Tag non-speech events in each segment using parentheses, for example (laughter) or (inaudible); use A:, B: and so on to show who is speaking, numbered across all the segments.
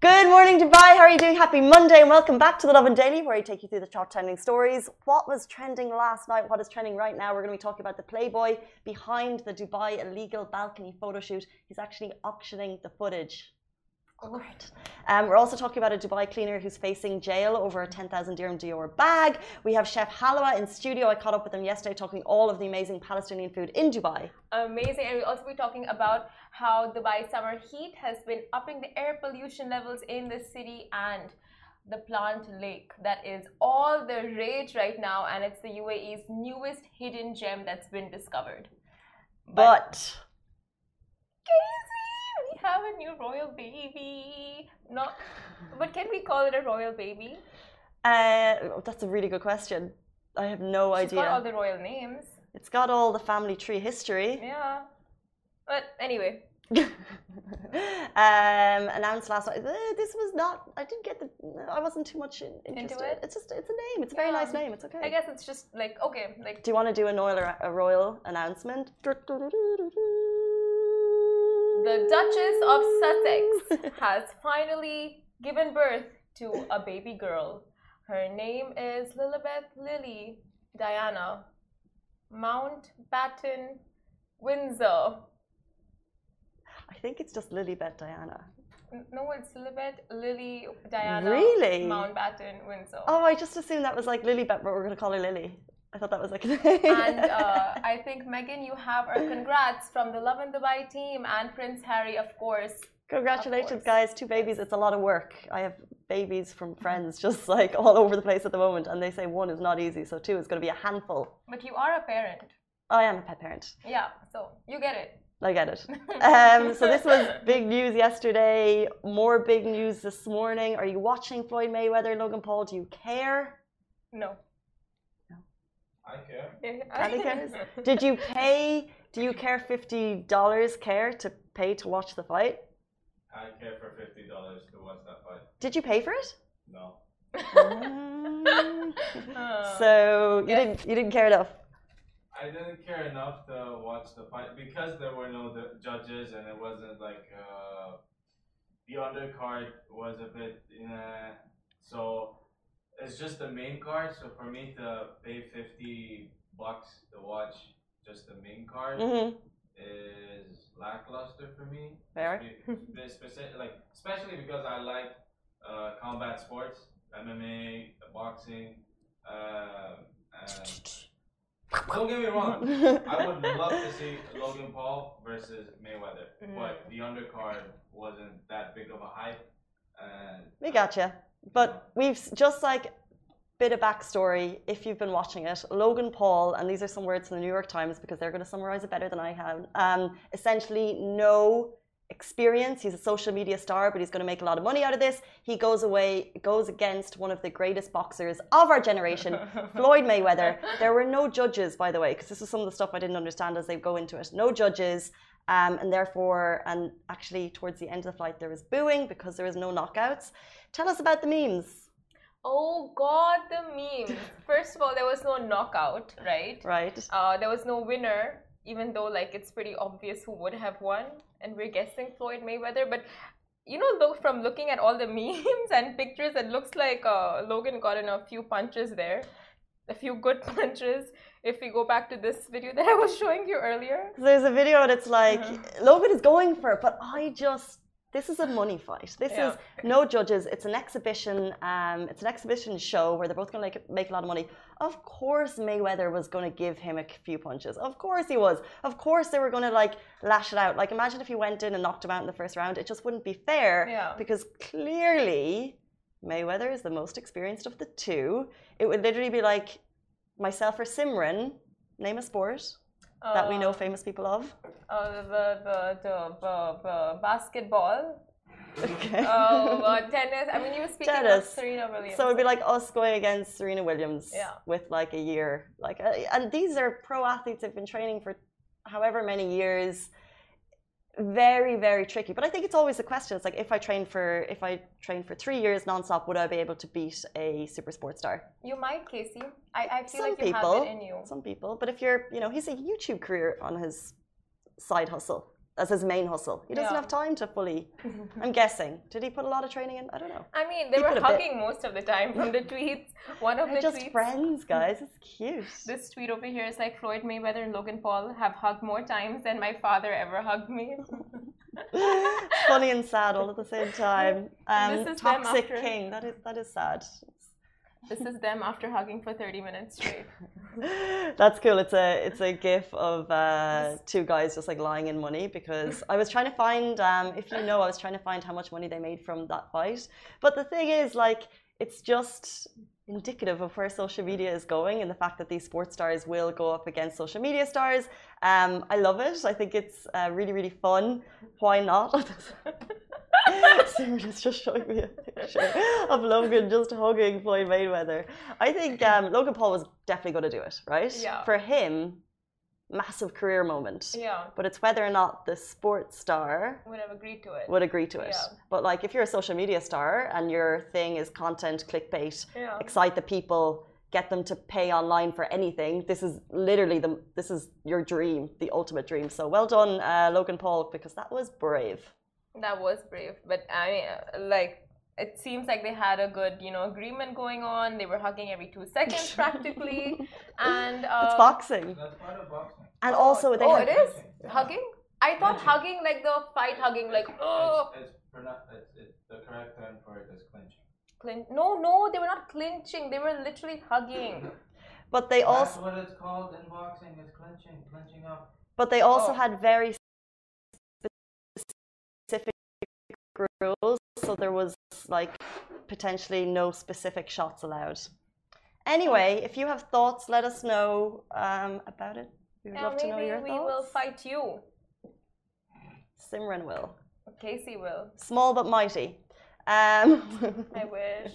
A: Good morning, Dubai. How are you doing? Happy Monday and welcome back to the Lovin Daily, where I take you through the top trending stories. What was trending last night? What is trending right now? We're going to be talking about the Playboy behind the Dubai illegal balcony photo shoot. He's actually auctioning the footage. Awkward. Um, we're also talking about a Dubai cleaner who's facing jail over a 10,000 dirham Dior bag. We have Chef Halawa in studio. I caught up with him yesterday talking all of the amazing Palestinian food in Dubai.
B: Amazing. And we'll also be talking about how Dubai summer heat has been upping the air pollution levels in the city and the plant lake that is all the rage right now and it's the UAE's newest hidden gem that's been discovered.
A: But,
B: Crazy! Have a new royal baby. Not but can we call it a royal baby?
A: uh, that's a really good question. I have no
B: She's got all the royal names.
A: It's got all the family tree history.
B: Yeah. But anyway, (laughs)
A: um, announced last night. Uh, this was not. I didn't get the. I wasn't too much in, interested.
B: it?
A: It's just. It's a name. It's a very nice name. It's okay.
B: I guess it's just like okay, like
A: Do you want to do a royal, a royal announcement?
B: The Duchess of Sussex has finally given birth to a baby girl. Her name is Lilibet Lily Diana Mountbatten Windsor.
A: I think it's just Lilibet Diana.
B: No, it's Lilibet Lily Diana
A: Really?
B: Mountbatten Windsor.
A: Oh, I just assumed that was like Lilibet, but we're going to call her Lily. I thought that was like. (laughs)
B: And uh, I think Meghan, you have our congrats from the Lovin Dubai team and Prince Harry, of course.
A: Congratulations,
B: course.
A: guys. Two babies. It's a lot of work. I have babies from friends (laughs) just like all over the place at the moment, and they say one is not easy, so two is going to be a handful.
B: But you are a parent.
A: I am a pet parent.
B: Yeah, so you get it.
A: I get it. (laughs) Um, so this was big news yesterday. More big news this morning. Are you watching Floyd Mayweather, Logan Paul? Do you care?
B: No.
C: I care.
A: Andy cares? (laughs) Did you pay? Do you care fifty dollars? Care to pay to watch the fight?
C: I care for fifty dollars to watch that fight.
A: Did you pay for it?
C: No.
A: Mm. (laughs) So you
B: Yes.
A: didn't. You didn't care enough.
C: I didn't care enough to watch the fight because there were no judges and it wasn't like uh, the undercard was a bit uh, so it's just the main card. So for me to pay fifty bucks to watch just the main card
A: hmm
C: is lackluster for me.
A: Fair.
C: Specific, like especially because I like uh, combat sports, MMA, boxing. Uh, don't get me wrong, I would love to see Logan Paul versus Mayweather, but the undercard wasn't that big of a hype. And
A: We gotcha. But we've just like bit of backstory. If you've been watching it, Logan Paul, and these are some words from the New York Times because they're going to summarize it better than I have. Um, essentially, no experience. He's a social media star, but he's going to make a lot of money out of this. He goes away, goes against one of the greatest boxers of our generation, (laughs) Floyd Mayweather. There were no judges, by the way, because this is some of the stuff I didn't understand as they go into it. No judges. Um, and therefore, and actually, towards the end of the fight, there was booing because there was no knockouts. Tell us about the memes.
B: oh God, the memes. (laughs) First of all, there was no knockout, right?
A: Right.
B: Uh, there was no winner, even though like it's pretty obvious who would have won, and we're guessing Floyd Mayweather. But you know, though, from looking at all the (laughs) memes and pictures, it looks like uh, Logan got in a few punches there, a few good (laughs) punches. If we go back to this video that I was showing you earlier,
A: There's a video and it's like
B: Uh-huh.
A: Logan is going for it, but I just this is a money fight. This
B: Yeah.
A: is no judges. It's an exhibition. Um, it's an exhibition show where they're both going to make make a lot of money. Of course, Mayweather was going to give him a few punches. Of course, he was. Of course, they were going to like lash it out. Like imagine if he went in and knocked him out in the first round. It just wouldn't be fair.
B: Yeah.
A: Because clearly, Mayweather is the most experienced of the two. It would literally be like myself or Simran. Name a sport that we know
B: uh,
A: famous people of.
B: uh, the, the, the, the, basketball,
A: Okay.
B: oh, uh, tennis. I mean, you were speaking
A: Tennis.
B: of Serena Williams.
A: so it'd be like us going against Serena Williams
B: Yeah.
A: with like a year. Like, uh, and these are pro athletes who've been training for however many years. Very, very tricky. But I think it's always a question. It's like if I train for if I train for three years nonstop, would I be able to beat a super sports star?
B: You might, Casey. I, I feel
A: Some
B: like you
A: people.
B: have it in you.
A: Some people. But if you're, you know, he's a YouTube career on his side hustle. As his main hustle. He doesn't
B: Yeah.
A: have time to fully. I'm guessing. Did he put a lot of training in? I don't know.
B: I mean, they
A: He
B: were
A: a bit-
B: hugging most of the time from the tweets. One of
A: They're
B: the
A: just
B: tweets.
A: friends, guys. It's cute. (laughs)
B: This tweet over here is like Floyd Mayweather and Logan Paul have hugged more times than my father ever hugged me. (laughs)
A: Funny and sad all at the same time. (laughs) Um,
B: This is them
A: toxic
B: after-
A: king. That is that is sad.
B: This is them after hugging for 30 minutes straight.
A: That's cool. It's a it's a gif of uh, two guys just like lying in money because I was trying to find um, if you know I was trying to find how much money they made from that fight. But the thing is like it's just indicative of where social media is going and the fact that these sports stars will go up against social media stars. Um, I love it. I think it's uh, really really fun. Why not? (laughs) (laughs) Simran is just showing me a picture of Logan just hugging Floyd Mayweather. I think (laughs) um, Logan Paul was definitely going to do it, right?
B: Yeah.
A: For him, massive career moment.
B: Yeah,
A: But it's whether or not the sports star
B: would have agreed to it.
A: would agree to it.
B: Yeah.
A: But like, if you're a social media star and your thing is content, clickbait,
B: Yeah.
A: excite the people, get them to pay online for anything. This is literally the this is your dream, the ultimate dream. So well done, uh, Logan Paul, because that was brave.
B: That was brave, but I mean, uh, like, it seems like they had a good, you know, agreement going on. They were hugging every two seconds (laughs) practically, (laughs) and uh,
A: It's boxing,
C: That's part of boxing.
A: and
B: oh,
A: also they
B: oh,
A: had
B: it is
C: Yeah.
B: hugging. I thought
C: Clinching.
B: hugging like the fight hugging, like oh,
C: It's, it's, pronou- it's, it's the correct term for it is clinching.
B: clinch. No, no, they were not clinching. They were literally hugging.
A: but they
C: That's
A: also
C: what it's called in boxing. It's clinching, clinching up.
A: but they also
B: Oh.
A: had very rules, so there was like potentially no specific shots allowed. Anyway, if you have thoughts, let us know um, about it. We would love to know your
B: we
A: thoughts.
B: will fight you.
A: Simran will.
B: Casey will.
A: Small but mighty. Um,
B: I wish.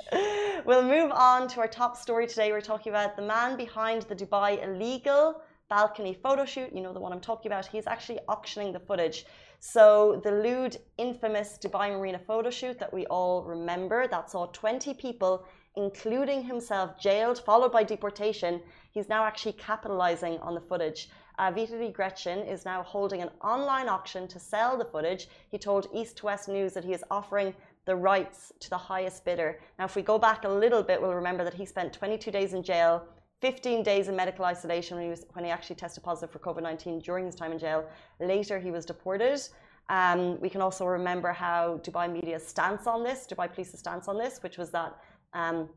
B: (laughs)
A: we'll move on to our top story today. We're talking about the man behind the Dubai illegal balcony photo shoot. You know the one I'm talking about. He's actually auctioning the footage. So the lewd, infamous Dubai Marina photo shoot that we all remember that saw 20 people, including himself, jailed, followed by deportation. He's now actually capitalizing on the footage. Uh, Vitaly Gretchen is now holding an online auction to sell the footage. He told East to West News that he is offering the rights to the highest bidder. Now, if we go back a little bit, we'll remember that he spent 22 days in jail, 15 days in medical isolation when he, was, when he actually tested positive for COVID 19 during his time in jail. Later, he was deported. Um, we can also remember how Dubai media's stance on this, Dubai police's stance on this, which was that um,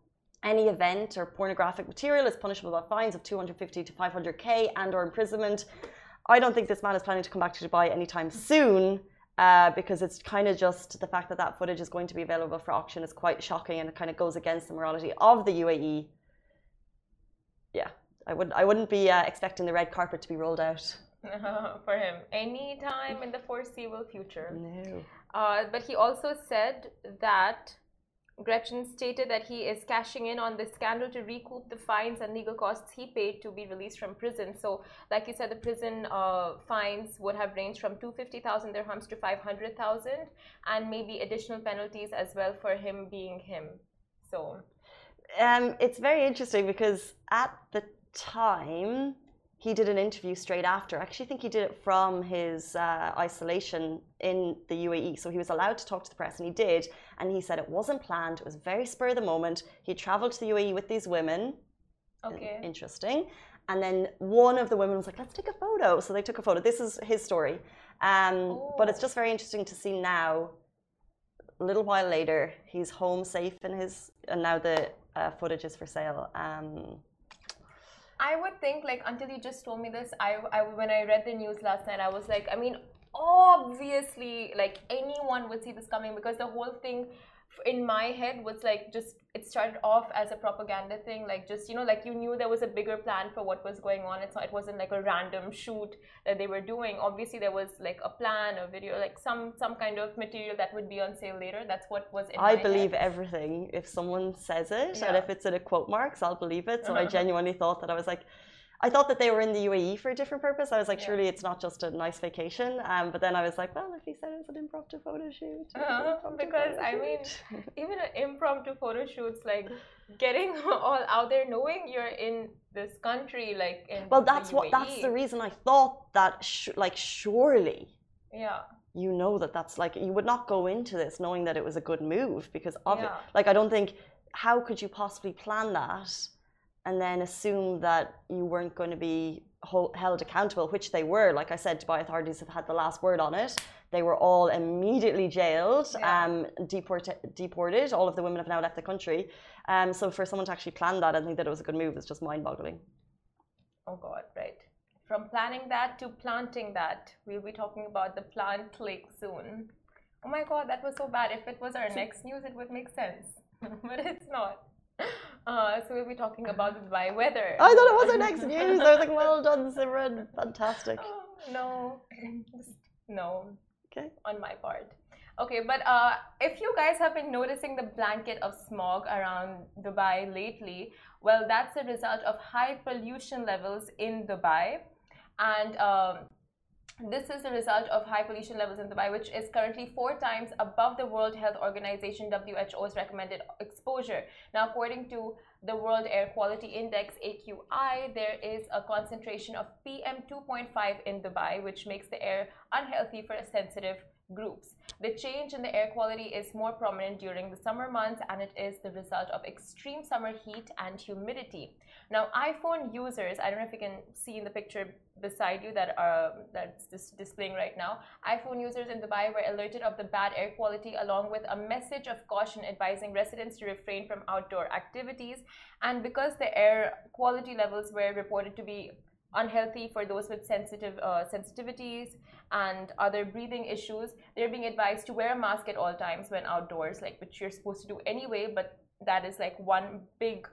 A: any event or pornographic material is punishable by fines of 250 to 500k and or imprisonment. I don't think this man is planning to come back to Dubai anytime soon uh, because it's kind of just the fact that that footage is going to be available for auction is quite shocking and it kind of goes against the morality of the UAE. Yeah, I would I wouldn't be uh, expecting the red carpet to be rolled out. (laughs)
B: For him, anytime in the foreseeable future.
A: No.
B: Uh, but he also said that Gretchen stated that he is cashing in on the scandal to recoup the fines and legal costs he paid to be released from prison. So, like you said, the prison uh, fines would have ranged from 250,000 dirhams to 500,000, and maybe additional penalties as well for him being him. So,
A: Um, it's very interesting because at the time he did an interview straight after. I actually think he did it from his uh, isolation in the UAE. So he was allowed to talk to the press, and he did. And he said it wasn't planned. It was very spur of the moment. He traveled to the UAE with these women.
B: okay.
A: Interesting. And then one of the women was like, "Let's take a photo." So they took a photo. This is his story. Um, But it's
B: Oh.
A: just very interesting to see now. A little while later, he's home safe in his, and now the uh, footage is for sale. Um,
B: I would think like until you just told me this, I, I when I read the news last night, I was like, I mean, obviously, like anyone would see this coming because the whole thing in my head was like just it started off as a propaganda thing, like just you know, like you knew there was a bigger plan for what was going on. It's not, it wasn't like a random shoot that they were doing. Obviously, there was like a plan, a video, like some some kind of material that would be on sale later. That's what was in
A: I believe
B: head.
A: everything. If someone says it, and if it's in a quote marks, I'll believe it. So I (laughs) genuinely thought that I was like, I thought that they were in the UAE for a different purpose. I was like,
B: Yeah.
A: surely it's not just a nice vacation. Um, but then I was like, well, if he said it was an impromptu photo shoot, it was an impromptu
B: because, I mean, (laughs) even an impromptu photo shoots like getting (laughs) all out there knowing you're in this country like in
A: well, that's what that's the reason I thought that sh- like surely
B: Yeah.
A: you know that that's like you would not go into this knowing that it was a good move because of it. Like I don't think how could you possibly plan that and then assume that you weren't going to be held accountable, which they were. Like I said, Dubai authorities have had the last word on it. They were all immediately jailed,
B: Yeah.
A: um, deport- deported. All of the women have now left the country. Um, so for someone to actually plan that and think that it was a good move is just mind-boggling.
B: Oh God, right. From planning that to planting that, we'll be talking about the plant lake soon. Oh my God, that was so bad. If it was our next news, it would make sense, (laughs) but it's not. (laughs) Uh, so we'll be talking about the Dubai weather.
A: I thought it was our next news. I was like, well done, Simran. Fantastic. (laughs)
B: Oh, no, no.
A: Okay.
B: on my part. Okay, but uh, if you guys have been noticing the blanket of smog around Dubai lately, well, that's a result of high pollution levels in Dubai. And um, this is the result of high pollution levels in Dubai, which is currently four times above the World Health Organization WHO's recommended exposure. Now, according to the World Air Quality Index AQI, there is a concentration of PM 2.5 in Dubai, which makes the air unhealthy for sensitive groups. The change in the air quality is more prominent during the summer months and it is the result of extreme summer heat and humidity. Now, iPhone users, I don't know if you can see in the picture beside you that uh, that's dis- displaying right now. iPhone users in Dubai were alerted of the bad air quality along with a message of caution advising residents to refrain from outdoor activities. And because the air quality levels were reported to be unhealthy for those with sensitive uh, sensitivities and other breathing issues, they're being advised to wear a mask at all times when outdoors, like which you're supposed to do anyway. But that is like one big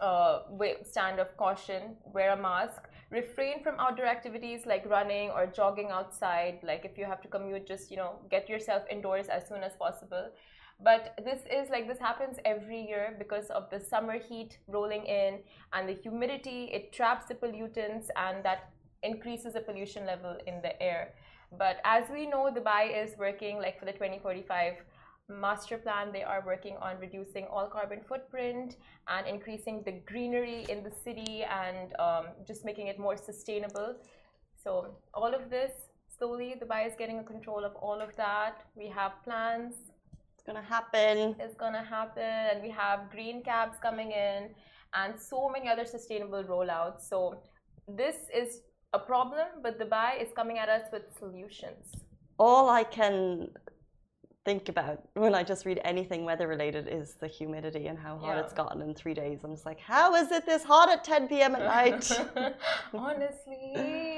B: uh, stand of caution. Wear a mask. Refrain from outdoor activities like running or jogging outside. Like if you have to commute, just you know get yourself indoors as soon as possible. But this is like this happens every year because of the summer heat rolling in and the humidity. It traps the pollutants and that increases the pollution level in the air. But as we know, Dubai is working like for the 2045 master plan. They are working on reducing all carbon footprint and increasing the greenery in the city and um, just making it more sustainable. So all of this slowly, Dubai is getting a control of all of that. We have plans
A: To happen.
B: It's gonna happen and we have green cabs coming in and so many other sustainable rollouts so this is a problem but dubai is coming at us with solutions
A: all I can think about when I just read anything weather related is the humidity and how hot
B: Yeah.
A: it's gotten in three days. I'm just like, how is it this hot at 10 p.m. at night? (laughs)
B: honestly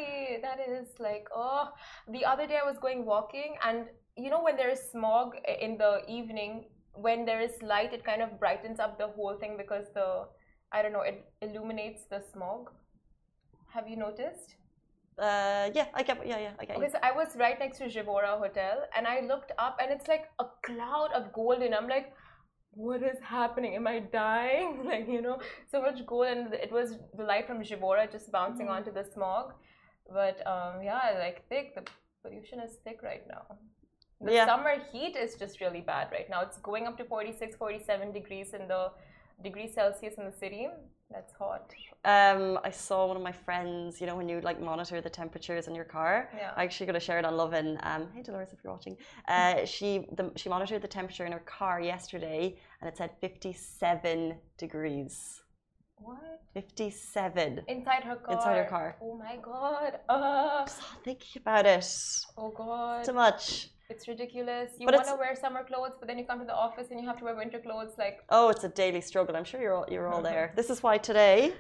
B: like oh the other day i was going walking and you know when there is smog in the evening when there is light it kind of brightens up the whole thing because the i don't know it illuminates the smog have you noticed
A: uh, yeah, I get. Yeah, yeah, I get.
B: Okay, so I was right next to Jivora Hotel and I looked up and it's like a cloud of gold and I'm like, what is happening? Am I dying? (laughs) like, you know, so much gold and it was the light from Jivora just bouncing
A: Mhm.
B: onto the smog. But um, yeah, like thick, the pollution is thick right now. The
A: Yeah.
B: summer heat is just really bad right now. It's going up to 46, 47 degrees in the degrees Celsius in the city. That's hot.
A: Um, I saw one of my friends. You know, when you like monitor the temperatures in your car.
B: Yeah.
A: I actually got to share it on Lovin. Um, hey Dolores, if you're watching, (laughs) uh, she the, she monitored the temperature in her car yesterday, and it said 57 degrees.
B: What?
A: 57.
B: Inside her car.
A: Inside her car.
B: Oh my god. Uh,
A: Just thinking about it.
B: oh god.
A: Too much.
B: It's ridiculous. You want to wear summer clothes, but then you come to the office and you have to wear winter clothes. Like,
A: Oh, it's a daily struggle. I'm sure you're all, you're all there. This is why today,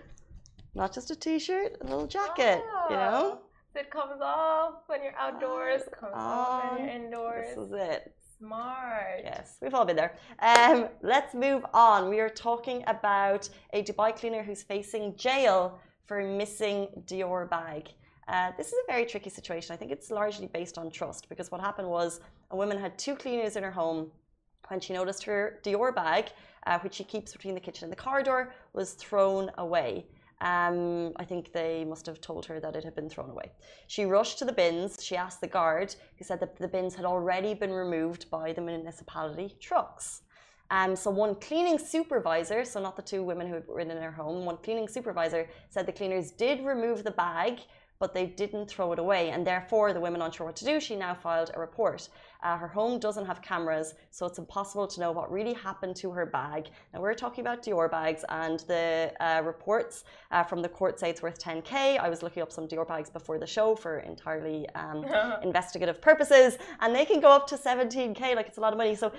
A: not just a t-shirt, a little jacket. You know,
B: ah, it comes off when you're outdoors, comes off when you're indoors.
A: this is it.
B: Smart.
A: Yes, we've all been there. Um, let's move on. We are talking about a Dubai cleaner who's facing jail for missing Dior bag. Uh, this is a very tricky situation. I think it's largely based on trust because what happened was a woman had two cleaners in her home when she noticed her Dior bag, uh, which she keeps between the kitchen and the corridor, was thrown away. Um, I think they must have told her that it had been thrown away. She rushed to the bins. She asked the guard, who said that the bins had already been removed by the municipality trucks. Um, so one cleaning supervisor, so not the two women who were in their home, one cleaning supervisor said the cleaners did remove the bag, but they didn't throw it away. And therefore, the women unsure what to do, she now filed a report. Uh, her home doesn't have cameras, so it's impossible to know what really happened to her bag. Now, we're talking about Dior bags, and the uh, reports uh, from the court say it's worth 10k. I was looking up some Dior bags before the show for entirely um, (laughs) investigative purposes, and they can go up to 17k. Like, it's a lot of money. So,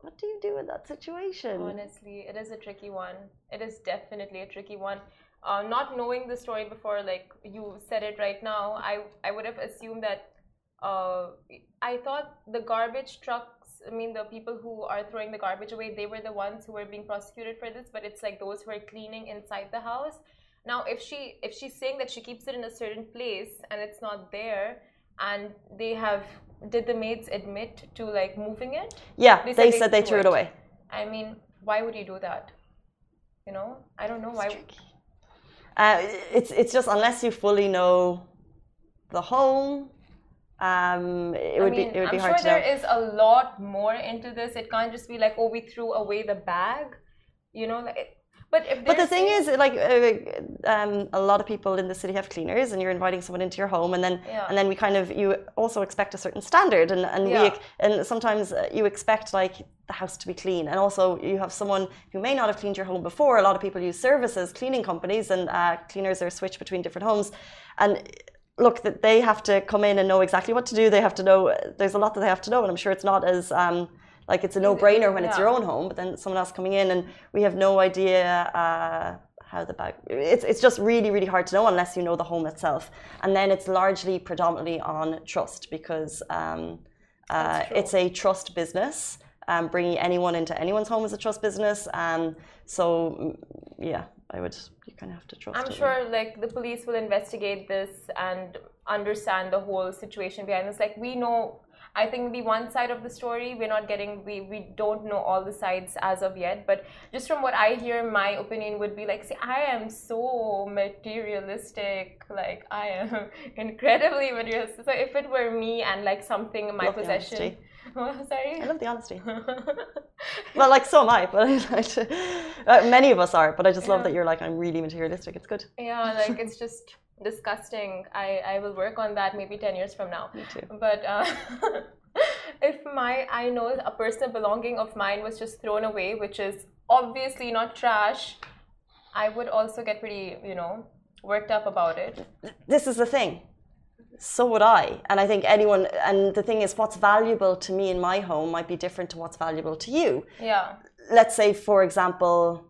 A: what do you do in that situation?
B: Honestly, it is a tricky one. It is definitely a tricky one. Uh, not knowing the story before, like you said it right now, I I would have assumed that uh, I thought the garbage trucks, I mean, the people who are throwing the garbage away, they were the ones who were being prosecuted for this, but it's like those who are cleaning inside the house. Now, if she if she's saying that she keeps it in a certain place and it's not there, and they have did the maids admit to like moving it?
A: Yeah, they said they, said they threw it. it away.
B: I mean, why would you do that? You know, I don't know why.
A: Uh, it's it's just unless you fully know the whole um, it would mean, be it would
B: I'm
A: be hard
B: sure
A: to
B: know. there is a lot more into this. It can't just be like, oh, we threw away the bag, you know. Like, but if
A: but the thing is, like, uh, um, a lot of people in the city have cleaners, and you're inviting someone into your home, and then yeah. and then we kind of you also expect a certain standard, and and yeah. we and sometimes uh, you expect like the house to be clean, and also you have someone who may not have cleaned your home before. A lot of people use services, cleaning companies, and uh, cleaners are switched between different homes, and look that they have to come in and know exactly what to do. They have to know. There's a lot that they have to know, and I'm sure it's not as um, like it's a no-brainer when yeah. it's your own home. But then someone else coming in, and we have no idea. Uh, how the bag it's it's just really really hard to know unless you know the home itself and then it's largely predominantly on trust because um, uh, it's a trust business um, bringing anyone into anyone's home is a trust business um, so yeah I would you kind of have to trust.
B: I'm sure like the police will investigate this and understand the whole situation behind this. Like we know, I think the one side of the story we're not getting. We we don't know all the sides as of yet. But just from what I hear, my opinion would be like, see, I am so materialistic. Like I am (laughs) incredibly materialistic. So if it were me and like something in my Love possession. (laughs) sorry.
A: I love the honesty. (laughs) well, like so am I, but uh, many of us are. But I just love yeah. that you're like, I'm really materialistic. It's good.
B: Yeah, like it's just disgusting. I I will work on that maybe ten years from now.
A: Me too.
B: But. Uh, (laughs) if my I know a personal belonging of mine was just thrown away, which is obviously not trash, I would also get pretty, you know, worked up about it.
A: This is the thing so would I. And I think anyone, and the thing is, what's valuable to me in my home might be different to what's valuable to you.
B: Yeah.
A: Let's say, for example,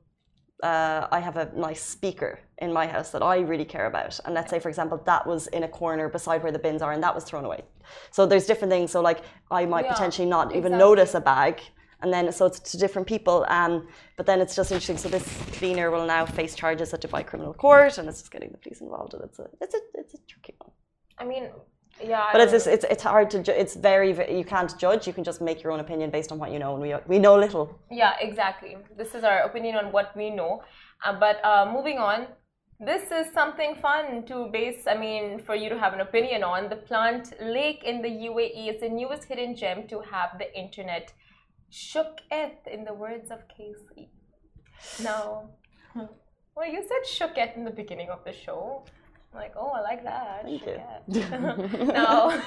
A: uh, I have a nice speaker in my house that I really care about. And let's say, for example, that was in a corner beside where the bins are and that was thrown away. So there's different things. So, like, I might yeah, potentially not even notice a bag. And then, so it's to different people. Um, but then it's just interesting. So this cleaner will now face charges at Dubai Criminal Court, and it's just getting the police involved. And it's a, it's a, it's a tricky one.
B: I mean, yeah.
A: But it's, just, it's it's hard to it's very you can't judge. You can just make your own opinion based on what you know, and we we know little.
B: Yeah, exactly. This is our opinion on what we know. Uh, but uh, moving on, this is something fun to base. I mean, for you to have an opinion on the plant lake in the UAE is the newest hidden gem to have the internet shook it, in the words of Casey. Now, hmm. well, you said shook it in the beginning of the show like, oh, I like that.
A: Thank you. (laughs)
B: now, (laughs)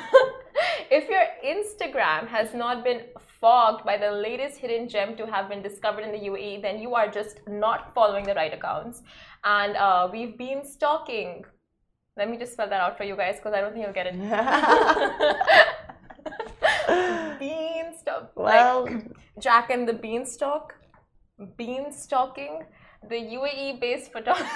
B: if your Instagram has not been fogged by the latest hidden gem to have been discovered in the UAE, then you are just not following the right accounts. And uh, we've been stalking. Let me just spell that out for you guys because I don't think you'll get it. (laughs) beanstalk.
A: Well,
B: like Jack and the Beanstalk. Beanstalking. The UAE based photographer.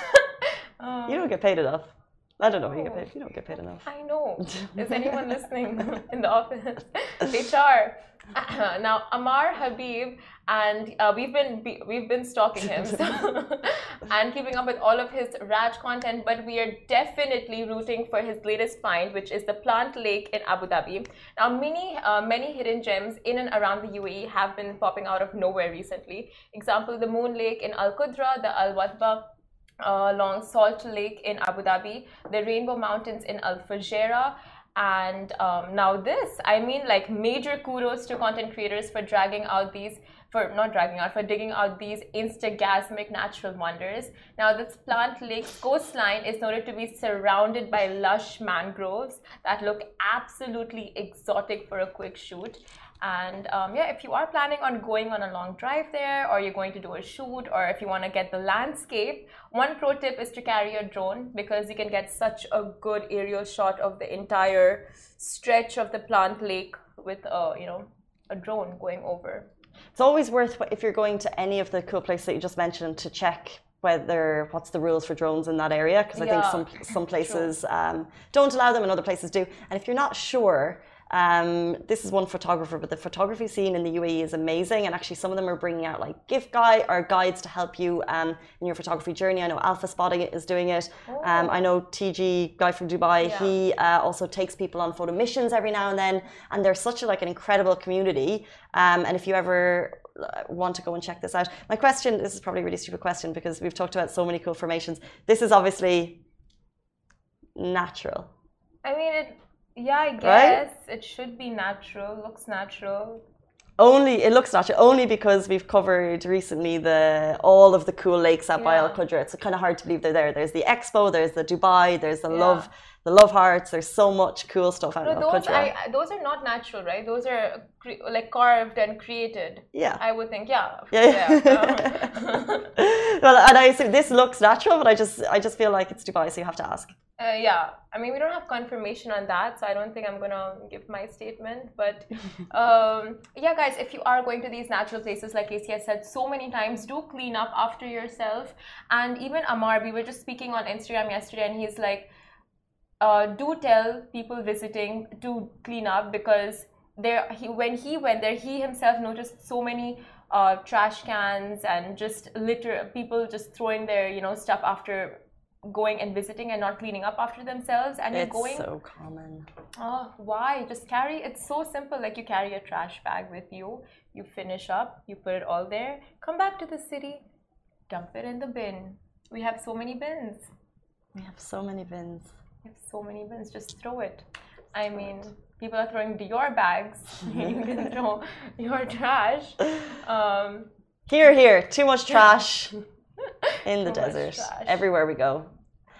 A: um, you don't get paid enough. I don't know. You get paid. You don't get paid enough.
B: I know. (laughs) Is anyone listening (laughs) in the office? HR. (clears throat) now Amar Habib, and uh, we've been we've been stalking him so, (laughs) and keeping up with all of his Raj content. But we are definitely rooting for his latest find, which is the Plant Lake in Abu Dhabi. Now, many uh, many hidden gems in and around the UAE have been popping out of nowhere recently. Example: the Moon Lake in Al Qudra, the Al Wathba uh, along Salt Lake in Abu Dhabi, the Rainbow Mountains in Al Fujairah, And um, now this, I mean, like major kudos to content creators for dragging out these for not dragging out, for digging out these instagasmic natural wonders. Now, this plant lake coastline is noted to be surrounded by lush mangroves that look absolutely exotic for a quick shoot. And um, yeah, if you are planning on going on a long drive there, or you're going to do a shoot, or if you want to get the landscape, one pro tip is to carry a drone because you can get such a good aerial shot of the entire stretch of the plant lake with a you know a drone going over.
A: It's always worth if you're going to any of the cool places that you just mentioned to check whether what's the rules for drones in that area because I
B: Yeah,
A: think some some (laughs) places um, don't allow them and other places do. And if you're not sure, um, this is one photographer, but the photography scene in the UAE is amazing. And actually, some of them are bringing out like gift guide or guides to help you um, in your photography journey. I know Alpha Spotting is doing it. Um, I know TG guy from Dubai.
B: Yeah.
A: He uh, also takes people on photo missions every now and then, and they're such a, like an incredible community. Um, and if you ever uh, want to go and check this out, my question this is probably a really stupid question because we've talked about so many cool formations. This is obviously natural.
B: I mean, it. Yeah, I guess it should be natural. Looks natural.
A: Only it looks natural only because we've covered recently the all of the cool lakes at
B: Yeah.
A: Bayal Qudra. It's kind of hard to believe they're there. There's the Expo, there's the Dubai, there's the
B: Yeah.
A: Love, the Love Hearts. There's so much cool stuff out
B: No, those. I, those are not natural, right? Those are cre- like carved and created.
A: Yeah.
B: I would think, yeah.
A: Yeah. (laughs) well, and I assume this looks natural, but I just I just feel like it's Dubai, so you have to ask.
B: Uh, yeah, I mean, we don't have confirmation on that, so I don't think I'm gonna give my statement. But (laughs) um, yeah, guys, if you are going to these natural places, like Casey has said so many times, do clean up after yourself. And even Amar, we were just speaking on Instagram yesterday, and he's like, uh, do tell people visiting to clean up because there, he, when he went there, he himself noticed so many uh, trash cans and just litter, people just throwing their you know stuff after going and visiting and not cleaning up after themselves and
A: It's
B: going
A: so common.
B: oh why just carry it's so simple like you carry a trash bag with you you finish up you put it all there come back to the city dump it in the bin we have so many bins
A: We have so many bins.
B: Have so many bins just throw it i mean people are throwing Dior bags (laughs) you can (laughs) throw your trash um
A: Here, here, too much trash (laughs) in the desert. Everywhere we go.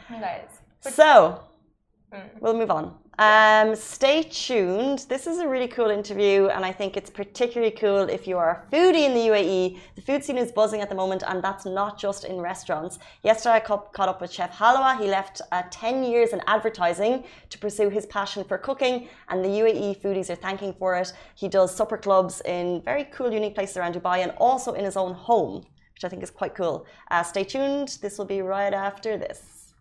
B: guys
A: So,
B: Mm.
A: we'll move on. Um, stay tuned. This is a really cool interview, and I think it's particularly cool if you are a foodie in the UAE. The food scene is buzzing at the moment, and that's not just in restaurants. Yesterday, I caught up with Chef Halawa. He left uh, 10 years in advertising to pursue his passion for cooking, and the UAE foodies are thanking for it. He does supper clubs in very cool, unique places around Dubai and also in his own home, which I think is quite cool. Uh, stay tuned. This will be right after this.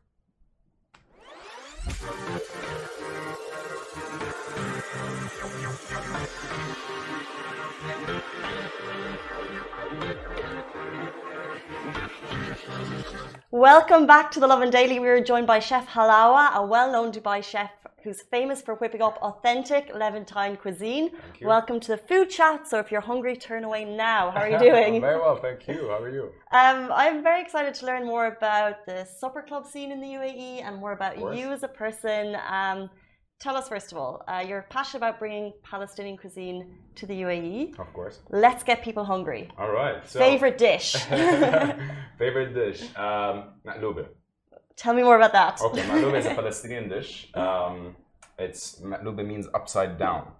A: Welcome back to the Lovin Daily. We are joined by Chef Halawa, a well-known Dubai chef who's famous for whipping up authentic Levantine cuisine.
D: you.
A: Welcome to the food chat. So if you're hungry, turn away now. How are you (laughs) doing?
D: Very well, thank you. How are you?
A: Um, I'm very excited to learn more about the supper club scene in the UAE and more about you as a person. Um, tell us first of all, uh, you're passionate about bringing Palestinian cuisine to the UAE.
D: Of course.
A: Let's get people hungry.
D: All right. So,
A: Favorite dish? (laughs) (laughs)
D: favorite dish? Um, maqlube.
A: tell me more about that.
D: Okay, maqlube is a (laughs) Palestinian dish. Um, it's maqlube means upside down.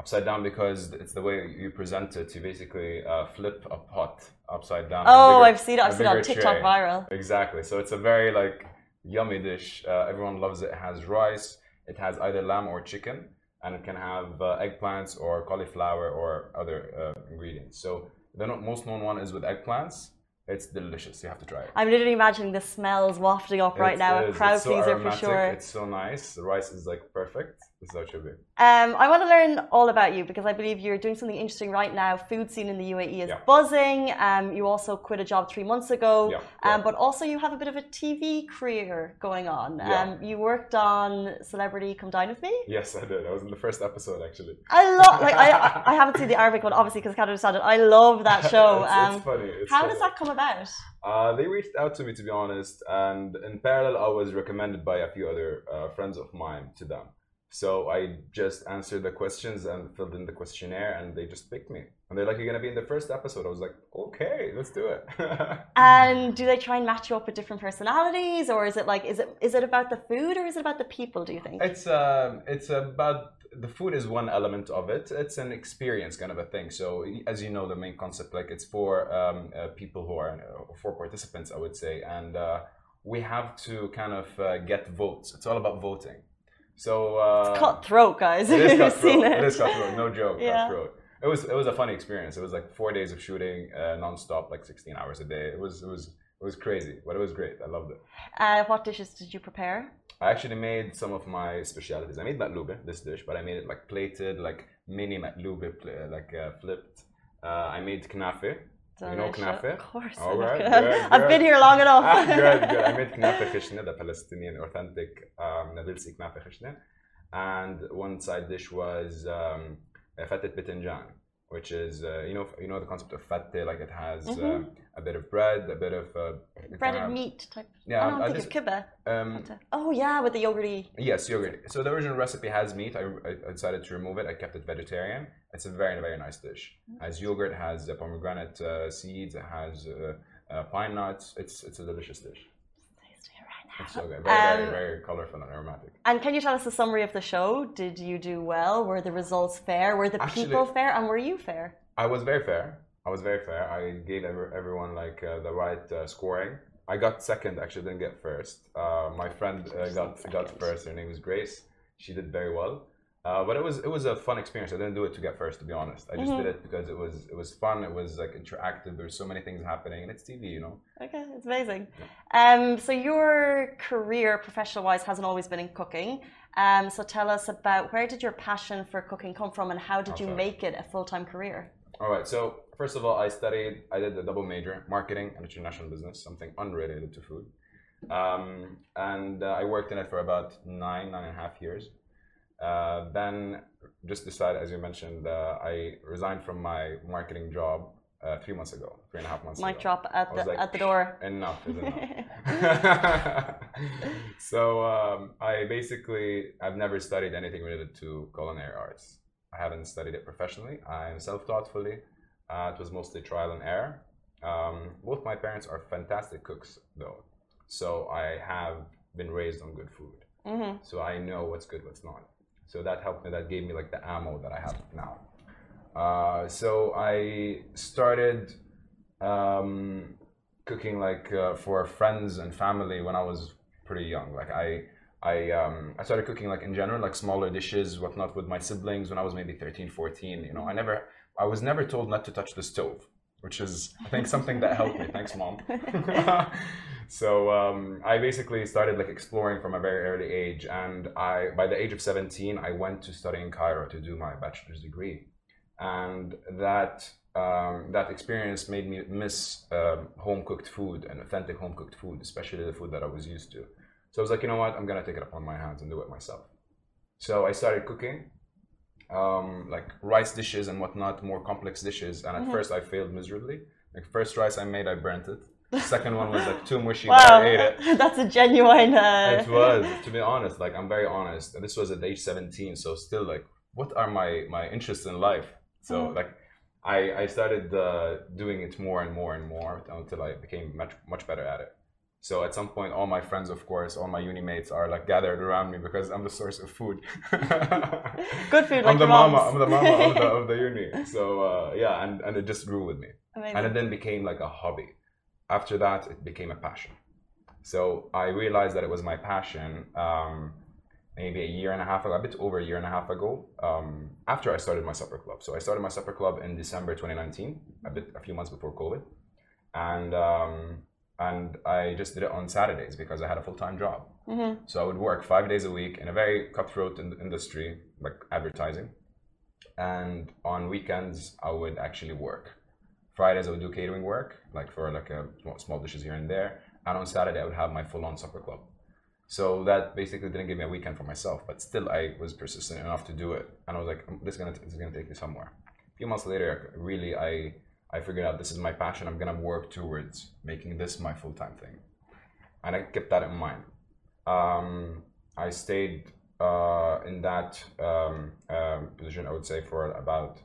D: Upside down because it's the way you present it. You basically uh, flip a pot upside down.
A: Oh,
D: bigger-
A: I've seen it. I've seen it on TikTok
D: tray.
A: viral.
D: Exactly. So it's a very like yummy dish. Uh, everyone loves it. It has rice. It has either lamb or chicken, and it can have uh, eggplants or cauliflower or other uh, ingredients. So the most known one is with eggplants. It's delicious. You have to try it.
A: I'm literally imagining the smells wafting up right
D: It
A: now. Uh,
D: A
A: crowd
D: It's so
A: pleaser for sure.
D: It's so nice. The rice is like perfect. This is how it should be.
A: Um, I want to learn all about you because I believe you're doing something interesting right now. Food scene in the UAE is
D: Yeah.
A: buzzing. Um, you also quit a job three months ago,
D: Yeah,
A: um,
D: correct.
A: but also you have a bit of a TV career going on.
D: Yeah.
A: Um, you worked on Celebrity Come Dine with Me.
D: Yes, I did. I was in the first episode actually.
A: I love, like, I, (laughs) I haven't seen the Arabic one, obviously, because I can't understand it. I love that show.
D: it's,
A: Um,
D: it's funny. It's
A: how
D: funny.
A: does that come about?
D: Uh, they reached out to me to be honest, and in parallel, I was recommended by a few other uh, friends of mine to them. So I just answered the questions and filled in the questionnaire, and they just picked me. And they're like, "You're gonna be in the first episode." I was like, "Okay, let's do it." (laughs)
A: And do they try and match you up with different personalities, or is it like is it is it about the food, or is it about the people? Do you think?
D: It's um, it's about the food is one element of it. It's an experience kind of a thing. So as you know, the main concept like it's for um, uh, people who are uh, for participants, I would say, and uh, we have to kind of uh, get votes. It's all about voting. So uh,
A: It's cutthroat, guys.
D: It is (laughs) cutthroat.
A: it.
D: It is cutthroat. No joke.
A: Yeah.
D: Cutthroat. It was it was a funny experience. It was like four days of shooting uh, nonstop, like 16 hours a day. It was it was it was crazy, but it was great. I loved it.
A: Uh, what dishes did you prepare?
D: I actually made some of my specialities. I made maqlube, this dish, but I made it like plated, like mini maqlube, like uh, flipped. Uh, I made knafe. You know knafe?
A: Of course.
D: All right,
A: knafe.
D: good,
A: I've been here long enough.
D: Ah, good, good. I made (laughs) knafe khishne, the Palestinian authentic um, Nabulsi knafe khishne. And one side dish was um, fateh bitinjan, which is, uh, you know, you know the concept of fateh, like it has uh,
A: Mhm.
D: a bit of bread, a bit of... Uh,
A: Breaded
D: kind of-
A: meat type.
D: Yeah,
A: I don't
D: I
A: think
D: just-
A: of kibbeh.
D: Um,
A: Oh yeah, with the yogurty.
D: Yes, yogurt. So the original recipe has meat. I, I decided to remove it. I kept it vegetarian. It's a very, very nice dish. Has yogurt, has uh, pomegranate uh, seeds, it has uh, uh, pine nuts. It's it's a delicious dish. It's so good. Very,
A: Um,
D: very, very colorful and aromatic.
A: And can you tell us a summary of the show? Did you do well? Were the results fair? Were the
D: Actually-
A: people fair? And were you fair?
D: I was very fair. I was very fair. I gave everyone like uh, the right uh, scoring. I got second. Actually, didn't get first. Uh, my friend uh, got got first. Her name was Grace. She did very well. Uh, but it was it was a fun experience. I didn't do it to get first, to be honest. I just
A: Mhm.
D: did it because it was it was fun. It was like interactive. There's so many things happening, and it's TV, you know.
A: Okay, it's amazing. Um, so your career, professional wise, hasn't always been in cooking. Um, so tell us about where did your passion for cooking come from, and how did you
D: Okay.
A: make it a full time career?
D: All right. So first of all, I studied. I did a double major, marketing and international business, something unrelated to food. Um, and uh, I worked in it for about nine, nine and a half years. Uh, then just decided, as you mentioned, uh, I resigned from my marketing job uh, three months ago, three and a half months
A: Mic
D: ago.
A: drop at the
D: like,
A: at the door. (laughs)
D: Enough is enough. (laughs) (laughs) so um, I basically I've never studied anything related to culinary arts. I haven't studied it professionally. I'm self-taught fully. Uh, it was mostly trial and error. Um, both my parents are fantastic cooks, though, so I have been raised on good food.
A: hmm
D: So I know what's good, what's not. So that helped me. That gave me like the ammo that I have now. Uh, so I started um, cooking like uh, for friends and family when I was pretty young. Like I, I, um, I started cooking like in general, like smaller dishes, whatnot, with my siblings when I was maybe 13, 14. You know, I never, I was never told not to touch the stove, which is I think something that helped me. (laughs) Thanks, mom. (laughs) so um, I basically started like exploring from a very early age, and I by the age of 17, I went to study in Cairo to do my bachelor's degree, and that um, that experience made me miss um, home cooked food and authentic home cooked food, especially the food that I was used to. So I was like, you know what, I'm gonna take it upon my hands and do it myself. So I started cooking, um, like rice dishes and whatnot, more complex dishes. And at
A: Mhm.
D: first, I failed miserably. Like first rice I made, I burnt it. Second one was like too mushy,
A: Wow,
D: but I ate it. (laughs)
A: that's a genuine. Uh...
D: It was, to be honest, like I'm very honest. And this was at age 17, so still like, what are my my interests in life? So
A: Mm.
D: like, I I started uh, doing it more and more and more until I became much much better at it. So at some point, all my friends, of course, all my uni mates are like gathered around me because I'm the source of food. (laughs)
A: Good food,
D: I'm
A: like
D: the mama. I'm the mama of the, of the (laughs) uni. So uh, yeah, and, and it just grew with me
A: Amazing.
D: and it then became like a hobby. After that, it became a passion. So I realized that it was my passion um, maybe a year and a half ago, a bit over a year and a half ago, um, after I started my supper club. So I started my supper club in December 2019, a bit a few months before COVID, and um, and I just did it on Saturdays because I had a full time job.
A: hmm
D: So I would work five days a week in a very cutthroat in- industry, like advertising. And on weekends, I would actually work. Fridays, I would do catering work, like for like a small, small dishes here and there. And on Saturday, I would have my full-on supper club. So that basically didn't give me a weekend for myself, but still, I was persistent enough to do it. And I was like, "Um, this is gonna, this is gonna take me somewhere. A few months later, really, I, I figured out this is my passion. I'm gonna work towards making this my full-time thing, and I kept that in mind um, I stayed uh, in that um, um, position, I would say, for about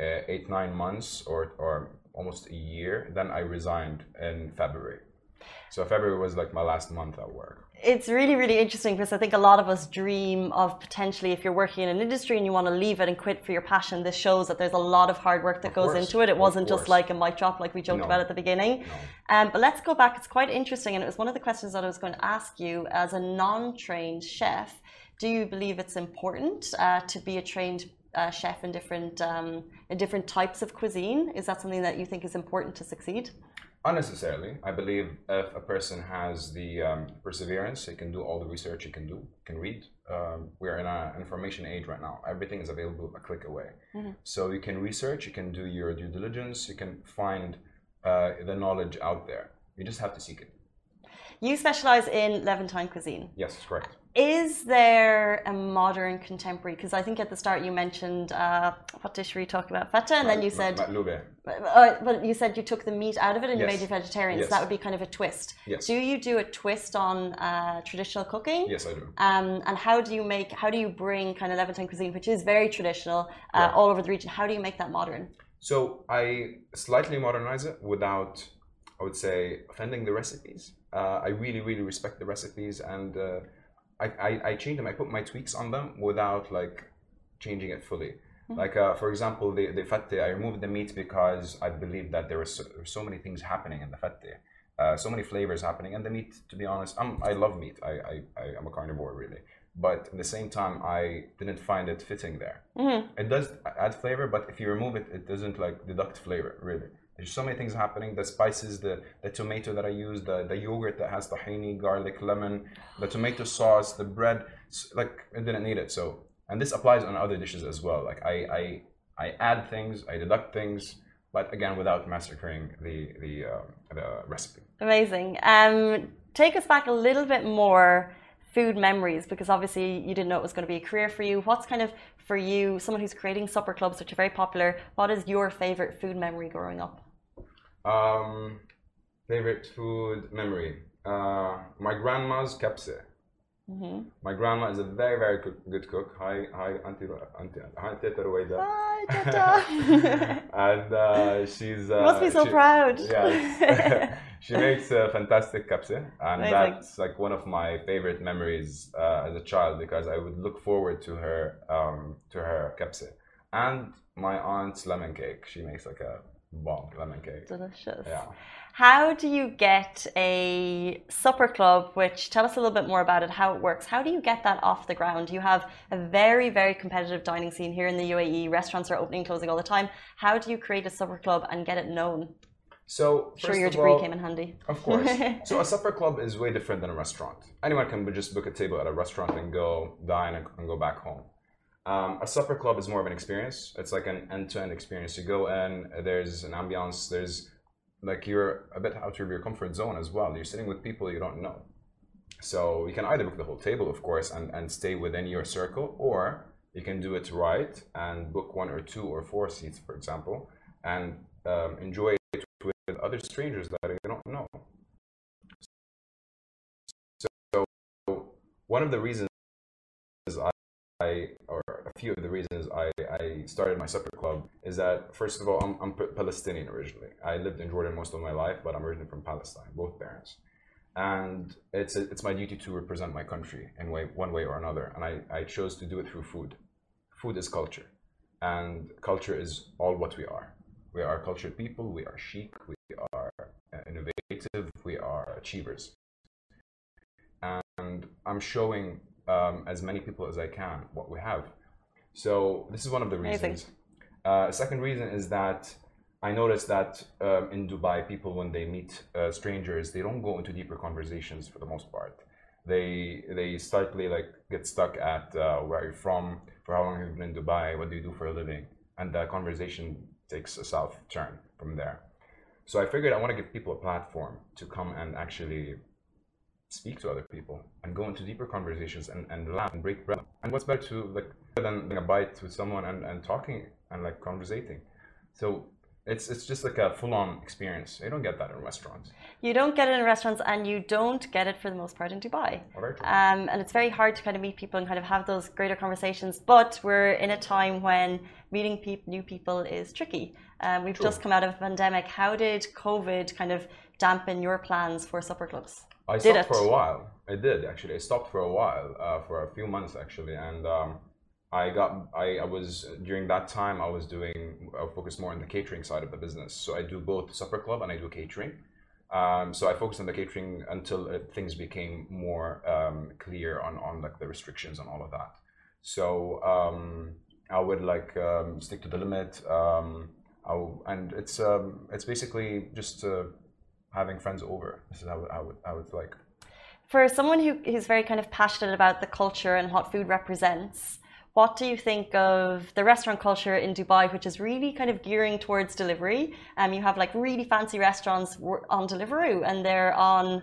D: uh, eight, nine months or, or almost a year. Then I resigned in February. So February was like my last month at work.
A: It's really, really interesting because I think a lot of us dream of potentially if you're working in an industry and you want to leave it and quit for your passion, this shows that there's a lot of hard work that
D: Of
A: goes
D: course,
A: into it. It
D: of
A: wasn't just like a mic drop like we joked
D: No.
A: about at the beginning.
D: No.
A: Um, but let's go back. It's quite interesting, and it was one of the questions that I was going to ask you. As a non-trained chef, do you believe it's important uh, to be a trained uh, chef in different um, in different types of cuisine? Is that something that you think is important to succeed?
D: Unnecessarily. I believe if a person has the um, perseverance, he can do all the research he can do, can read. Um, we're in an information age right now. Everything is available a click away.
A: Mhm.
D: So you can research, you can do your due diligence, you can find uh, the knowledge out there. You just have to seek it.
A: You specialize in Levantine cuisine.
D: Yes, correct.
A: Is there a modern contemporary? Because I think at the start you mentioned uh, what dish were you talking about? Fatte, and then you said, uh, but you said you took the meat out of it and you made it vegetarian. So that would be kind of a twist.
D: Yes.
A: Do you do a twist on uh, traditional cooking?
D: Yes, I do.
A: Um, and how do you make? How do you bring kind of Levantine cuisine, which is very traditional, uh,
D: Yeah.
A: all over the region? How do you make that modern?
D: So I slightly modernize it without, I would say, offending the recipes. Uh, I really, really respect the recipes, and uh, I, I, I change them. I put my tweaks on them without like changing it fully. Like uh, for example, the the fatte, I removed the meat because I believe that there was so, so many things happening in the fatte, uh, so many flavors happening, and the meat. To be honest, I'm, I love meat. I, I, I am a carnivore really, but at the same time, I didn't find it fitting there. It does add flavor, but if you remove it, it doesn't like deduct flavor really. There's so many things happening. The spices, the, the tomato that I use, the, the yogurt that has tahini, garlic, lemon, the tomato sauce, the bread, like it didn't need it. So, and this applies on other dishes as well. Like I, I, I add things, I deduct things, but again without massacring the the, um, the recipe.
A: Amazing. Um, take us back a little bit more food memories because obviously you didn't know it was going to be a career for you. What's kind of for you, someone who's creating supper clubs, which are very popular, what is your favorite food memory growing up?
D: Um, favorite food memory. Uh, my grandma's kebse.
A: Hmm
D: My grandma is a very very good, good cook. Hi hi auntie auntie hi Teta Ruwaida.
A: Hi, (laughs) Tata. (laughs)
D: and uh, she's uh,
A: must be so
D: she-
A: proud. (laughs)
D: Yes, she makes a fantastic kapse, and
A: Amazing.
D: that's like one of my favorite memories uh, as a child because I would look forward to her um, to her kapse and my aunt's lemon cake. She makes like a bomb lemon cake.
A: Delicious.
D: Yeah.
A: How do you get a supper club, which tell us a little bit more about it, how it works? How do you get that off the ground? You have a very, very competitive dining scene here in the UAE. Restaurants are opening closing all the time. How do you create a supper club and get it known?
D: So
A: Sure, your degree
D: all-
A: came in handy.
D: Of course. (laughs) so a supper club is way different than a restaurant. Anyone can just book a table at a restaurant and go dine and, and go back home. Um, a supper club is more of an experience. It's like an end-to-end experience. You go in, there's an ambiance, there's like you're a bit out of your comfort zone as well. You're sitting with people you don't know. So you can either book the whole table, of course, and, and stay within your circle, or you can do it right and book one or two or four seats, for example, and um, enjoy it with other strangers that you don't know. So one of the reasons I or a few of the reasons I, I started my supper club is that first of all I'm, I'm Palestinian originally. I lived in Jordan most of my life, but I'm originally from Palestine, both parents. And it's it's my duty to represent my country in way one way or another, and I, I chose to do it through food. Food is culture, and culture is all what we are. We are cultured people. We are chic. We are uh, innovative. We are achievers. And I'm showing um, as many people as I can what we have. So this is one of the reasons. Uh, second reason is that I noticed that um, in Dubai, people when they meet uh, strangers, they don't go into deeper conversations for the most part. They they slightly like get stuck at uh, where are you from, for how long have you been in Dubai, what do you do for a living, and the conversation takes a south turn from there. So I figured I want to give people a platform to come and actually speak to other people and go into deeper conversations and, and laugh and break bread. And what's better to like than having a bite with someone and, and talking and like conversating. So It's it's just like a full-on experience. You don't get that in restaurants.
A: You don't get it in restaurants, and you don't get it for the most part in Dubai. Um, and it's very hard to kind of meet people and kind of have those greater conversations. But we're in a time when meeting peop new people is tricky. Um, we've
D: True.
A: just come out of a pandemic. How did COVID kind of dampen your plans for supper clubs?
D: I stopped
A: it?
D: for a while. I did actually. I stopped for a while, uh, for a few months actually, and um, I got. I, I was during that time. I was doing. I focused more on the catering side of the business. So I do both supper club and I do catering. Um, so I focused on the catering until uh, things became more um, clear on on like the restrictions and all of that. So um, I would like um, stick to the limit. Um, I and it's um, it's basically just uh, having friends over. This is how how it, how it's like.
A: For someone who who's very kind of passionate about the culture and what food represents, what do you think of the restaurant culture in Dubai, which is really kind of gearing towards delivery? Um, you have like really fancy restaurants on Deliveroo, and they're on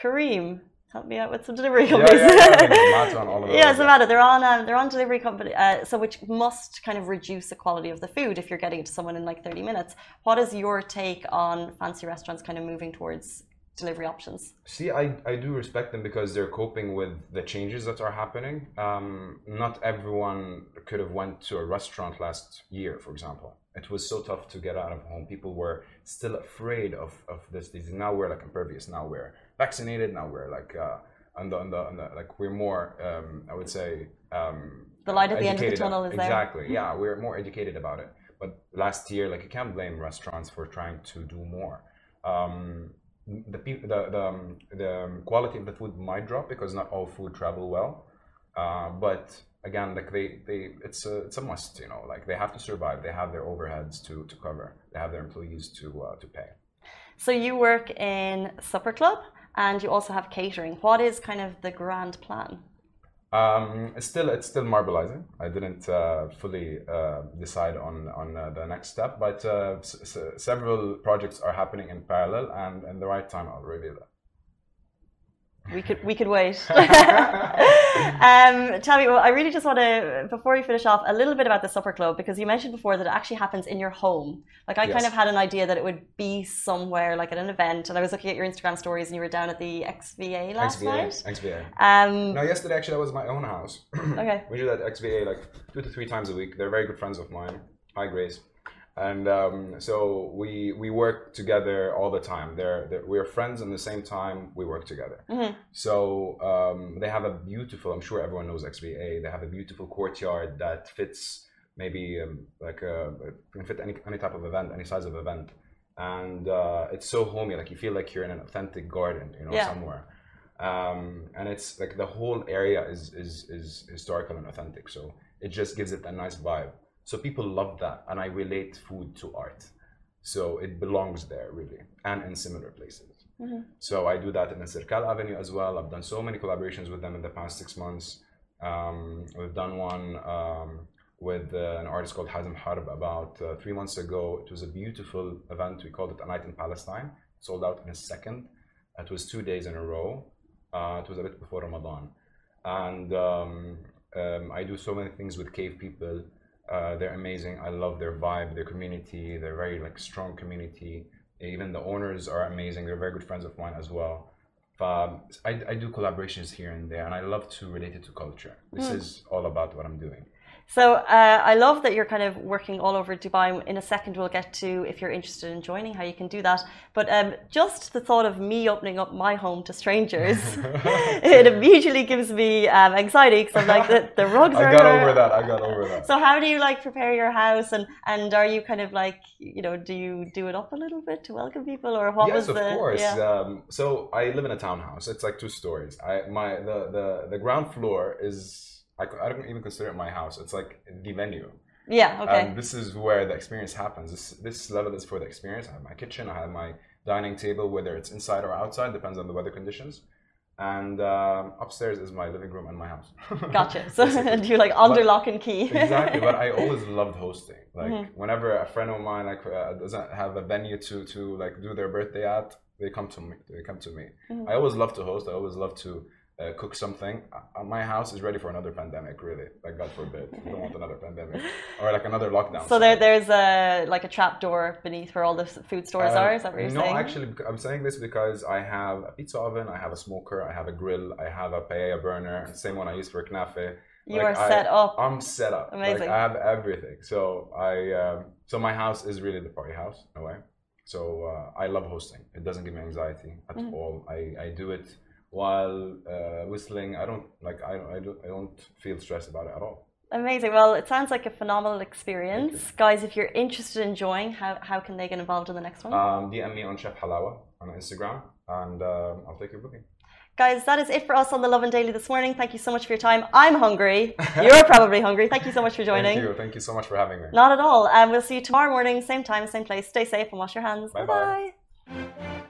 A: Careem. Help me out with some delivery companies.
D: yeah, yeah, I think Zomato (laughs) all of
A: yeah,
D: those, yeah.
A: Zomato. They're on um, they're on delivery company, uh, so which must kind of reduce the quality of the food if you're getting it to someone in like 30 minutes. What is your take on fancy restaurants kind of moving towards delivery options?
D: See, I, I do respect them because they're coping with the changes that are happening. Um, not everyone could have went to a restaurant last year, for example. It was so tough to get out of home. People were still afraid of, of this disease. Now we're like impervious. Now we're vaccinated. Now we're like uh, on the, on the, on the like we're more. Um, I would say um,
A: The light at the end of the tunnel is there.
D: Exactly. Yeah, we're more educated about it. But last year, like you can't blame restaurants for trying to do more. Um, the, the the um, the quality of the food might drop because not all food travel well. Uh, but again, like they, they it's a it's a must. You know, like they have to survive. They have their overheads to, to cover. They have their employees to uh, to pay.
A: So you work in supper club and you also have catering. What is kind of the grand plan?
D: Um, it's still it's still marbleizing. I didn't uh, fully uh, decide on on uh, the next step, but uh, several projects are happening in parallel, and in the right time, I'll reveal that.
A: We could we could wait. (laughs) (laughs) um, tell me, well, I really just want to before we finish off a little bit about the supper club because you mentioned before that it actually happens in your home. Like I kind of had an idea that it would be somewhere like at an event, and I was looking at your Instagram stories and you were down at the XVA last
D: XVA,
A: night.
D: XVA.
A: Um,
D: No, yesterday actually that was my own house.
A: okay. (clears throat)
D: We do that XVA like two to three times a week. They're very good friends of mine. Hi, Grace. And um, so we we work together all the time. They're, they're we're friends, and the same time we work together.
A: Mhm.
D: So um, they have a beautiful. I'm sure everyone knows XVA. They have a beautiful courtyard that fits maybe um, like a can fit any any type of event, any size of event, and uh, it's so homey. Like you feel like you're in an authentic garden, you know,
A: Yeah.
D: somewhere um, and it's like the whole area is, is is historical and authentic so it just gives it a nice vibe so people love that and i relate food to art so it belongs there really and in similar places
A: Mhm.
D: so i do that in Alserkal avenue as well i've done so many collaborations with them in the past six months um, we've done one um, with uh, an artist called Hazem Harb about uh, three months ago. It was a beautiful event. We called it A Night in Palestine. Sold out in a second. It was two days in a row. Uh, it was a bit before Ramadan. And um, um, I do so many things with cave people. Uh, they're amazing. I love their vibe, their community. They're very like strong community. Even the owners are amazing. They're very good friends of mine as well. Um, I, I do collaborations here and there, and I love to relate it to culture. This is all about what I'm doing.
A: So uh, I love that you're kind of working all over Dubai. In a second, we'll get to if you're interested in joining, how you can do that. But um, just the thought of me opening up my home to strangers, (laughs) it immediately gives me um, anxiety because I'm like the, the (laughs) rugs are.
D: I got over that. I got over that.
A: So how do you like prepare your house and and are you kind of like you know do you do it up a little bit to welcome people or what
D: yes,
A: was
D: of
A: the
D: course.
A: yeah
D: Um, so I live in a townhouse. It's like two stories. I my the the, the ground floor is I, I don't even consider it my house. It's like the venue.
A: yeah okay
D: And this is where the experience happens. This this level is for the experience. I have my kitchen. I have my dining table, whether it's inside or outside, depends on the weather conditions. And um, upstairs is my living room and my house. (laughs)
A: gotcha so (laughs)
D: Basically.
A: do you like under
D: But-
A: lock and key (laughs)
D: exactly but i always loved hosting like
A: Mhm.
D: whenever a friend of mine like uh, doesn't have a venue to to like do their birthday at they come to me they come to me
A: Mhm.
D: i always love to host i always love to uh, cook something. Uh, my house is ready for another pandemic, really. Like God forbid, we don't want another pandemic or like another lockdown.
A: So there, there's a like a trap door beneath where all the food stores
D: Uh,
A: are. Is that what you're
D: no,
A: saying?
D: actually, I'm saying this because I have a pizza oven, I have a smoker, I have a grill, I have a paella burner, same one I use for knafe.
A: you
D: Like,
A: are
D: I-
A: set up.
D: I'm set up.
A: Amazing.
D: Like I have everything. So I um, so my house is really the party house in a way. So uh, I love hosting. It doesn't give me anxiety at
A: Mm.
D: all. I, I do it while uh, whistling. I don't like I, I don't I don't feel stressed about it at all.
A: Amazing. Well, it sounds like a phenomenal experience, guys. If you're interested in joining, how how can they get involved in the next one?
D: Um, DM me on Chef Halawa on Instagram, and um, I'll take your booking.
A: Guys, that is it for us on the Lovin Daily this morning. Thank you so much for your time. I'm hungry. (laughs) You're probably hungry. Thank you so much for joining.
D: Thank you. Thank you so much for having me.
A: Not at all. And we'll see you tomorrow morning, same time, same place. Stay safe and wash your hands.
D: Bye-bye.
A: Bye bye.